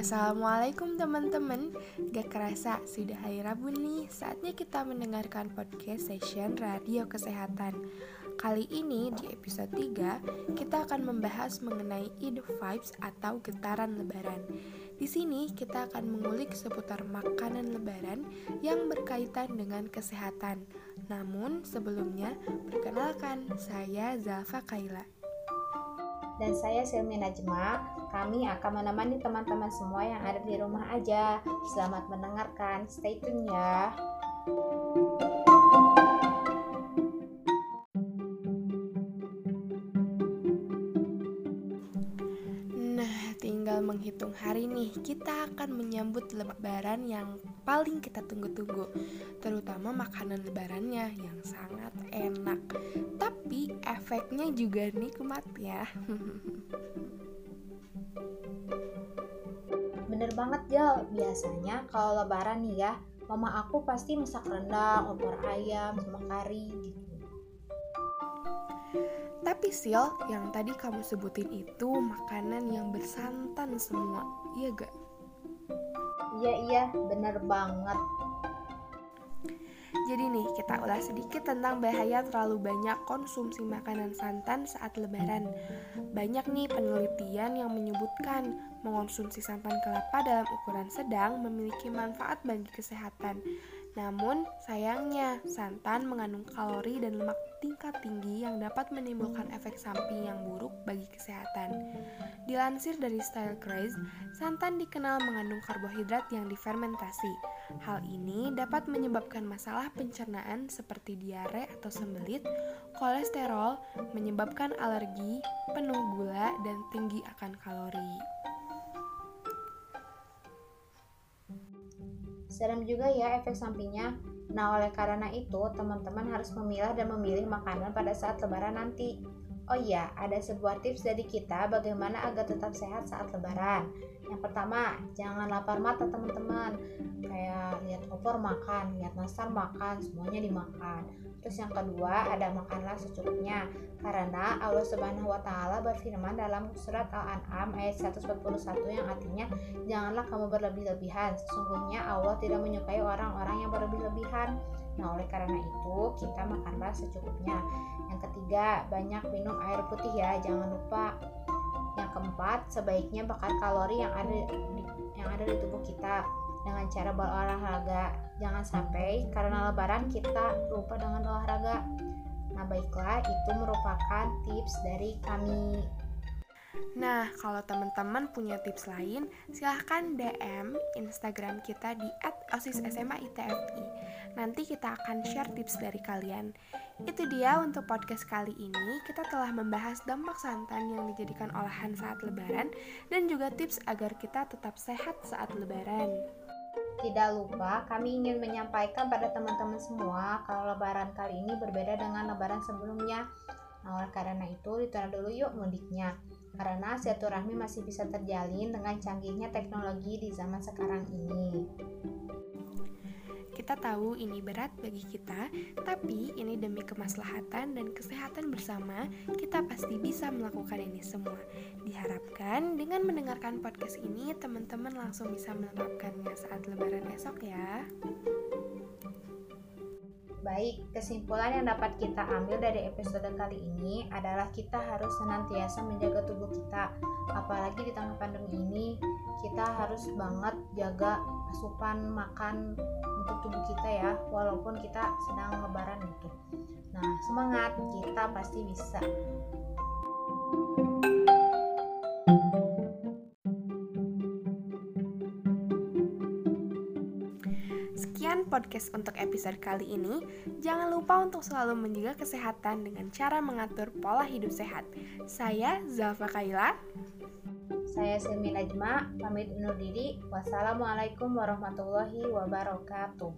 Assalamualaikum teman-teman. Gak kerasa sudah hari Rabu nih. Saatnya kita mendengarkan podcast session Radio Kesehatan. Kali ini di episode 3 Kita akan membahas mengenai Eid Vibes atau getaran lebaran. Di sini kita akan mengulik seputar makanan lebaran Yang berkaitan dengan kesehatan. Namun sebelumnya Perkenalkan saya Zalfa Kaila. Dan saya Silmi Najma. Kami akan menemani teman-teman semua yang ada di rumah aja. Selamat mendengarkan, stay tune ya. Nah, tinggal menghitung hari nih, kita akan menyambut lebaran yang paling kita tunggu-tunggu, terutama makanan lebarannya yang sangat enak tapi efeknya juga nikmat ya banget Jal biasanya kalau lebaran nih ya mama aku pasti masak rendang, opor ayam, sama kari gitu. Tapi Sil, yang tadi kamu sebutin itu makanan yang bersantan semua, iya gak? Iya iya, bener banget jadi nih, kita ulas sedikit tentang bahaya terlalu banyak konsumsi makanan santan saat lebaran. Banyak nih penelitian yang menyebutkan mengonsumsi santan kelapa dalam ukuran sedang memiliki manfaat bagi kesehatan. Namun, sayangnya, santan mengandung kalori dan lemak tingkat tinggi yang dapat menimbulkan efek samping yang buruk bagi kesehatan. Dilansir dari Style Craze, santan dikenal mengandung karbohidrat yang difermentasi. Hal ini dapat menyebabkan masalah pencernaan seperti diare atau sembelit, kolesterol, menyebabkan alergi, penuh gula, dan tinggi akan kalori. Serem juga ya efek sampingnya. Nah, oleh karena itu, teman-teman harus memilah dan memilih makanan pada saat lebaran nanti. Oh iya, ada sebuah tips dari kita bagaimana agar tetap sehat saat lebaran. Yang pertama, jangan lapar mata teman-teman. Kayak lihat opor makan, lihat nasar makan, semuanya dimakan. Terus yang kedua, ada makanlah secukupnya. Karena Allah Subhanahu wa taala berfirman dalam surat Al-An'am ayat 141 yang artinya, "Janganlah kamu berlebih-lebihan. Sesungguhnya Allah tidak menyukai orang-orang yang berlebih-lebihan." Nah, oleh karena itu, kita makanlah secukupnya. Yang ketiga, banyak minum air putih ya, jangan lupa. Yang keempat, sebaiknya bakar kalori yang ada di, yang ada di tubuh kita dengan cara berolahraga. Jangan sampai karena lebaran kita lupa dengan olahraga. Nah, baiklah, itu merupakan tips dari kami. Nah, kalau teman-teman punya tips lain, silahkan DM Instagram kita di @osissmaitfi. Nanti kita akan share tips dari kalian. Itu dia untuk podcast kali ini. Kita telah membahas dampak santan yang dijadikan olahan saat lebaran dan juga tips agar kita tetap sehat saat lebaran. Tidak lupa, kami ingin menyampaikan pada teman-teman semua kalau lebaran kali ini berbeda dengan lebaran sebelumnya. Nah, oleh karena itu, ditunda dulu yuk mudiknya karena silaturahmi masih bisa terjalin dengan canggihnya teknologi di zaman sekarang ini. Kita tahu ini berat bagi kita, tapi ini demi kemaslahatan dan kesehatan bersama, kita pasti bisa melakukan ini semua. Diharapkan dengan mendengarkan podcast ini, teman-teman langsung bisa menerapkannya saat lebaran esok ya. Baik, kesimpulan yang dapat kita ambil dari episode kali ini adalah kita harus senantiasa menjaga tubuh kita. Apalagi di tengah pandemi ini, kita harus banget jaga asupan makan untuk tubuh kita ya, walaupun kita sedang lebaran itu. Nah, semangat, kita pasti bisa. Podcast untuk episode kali ini. Jangan lupa untuk selalu menjaga kesehatan dengan cara mengatur pola hidup sehat. Saya Zalfa Kaila. Saya Silmi Najma, pamit undur diri. Wassalamualaikum warahmatullahi wabarakatuh.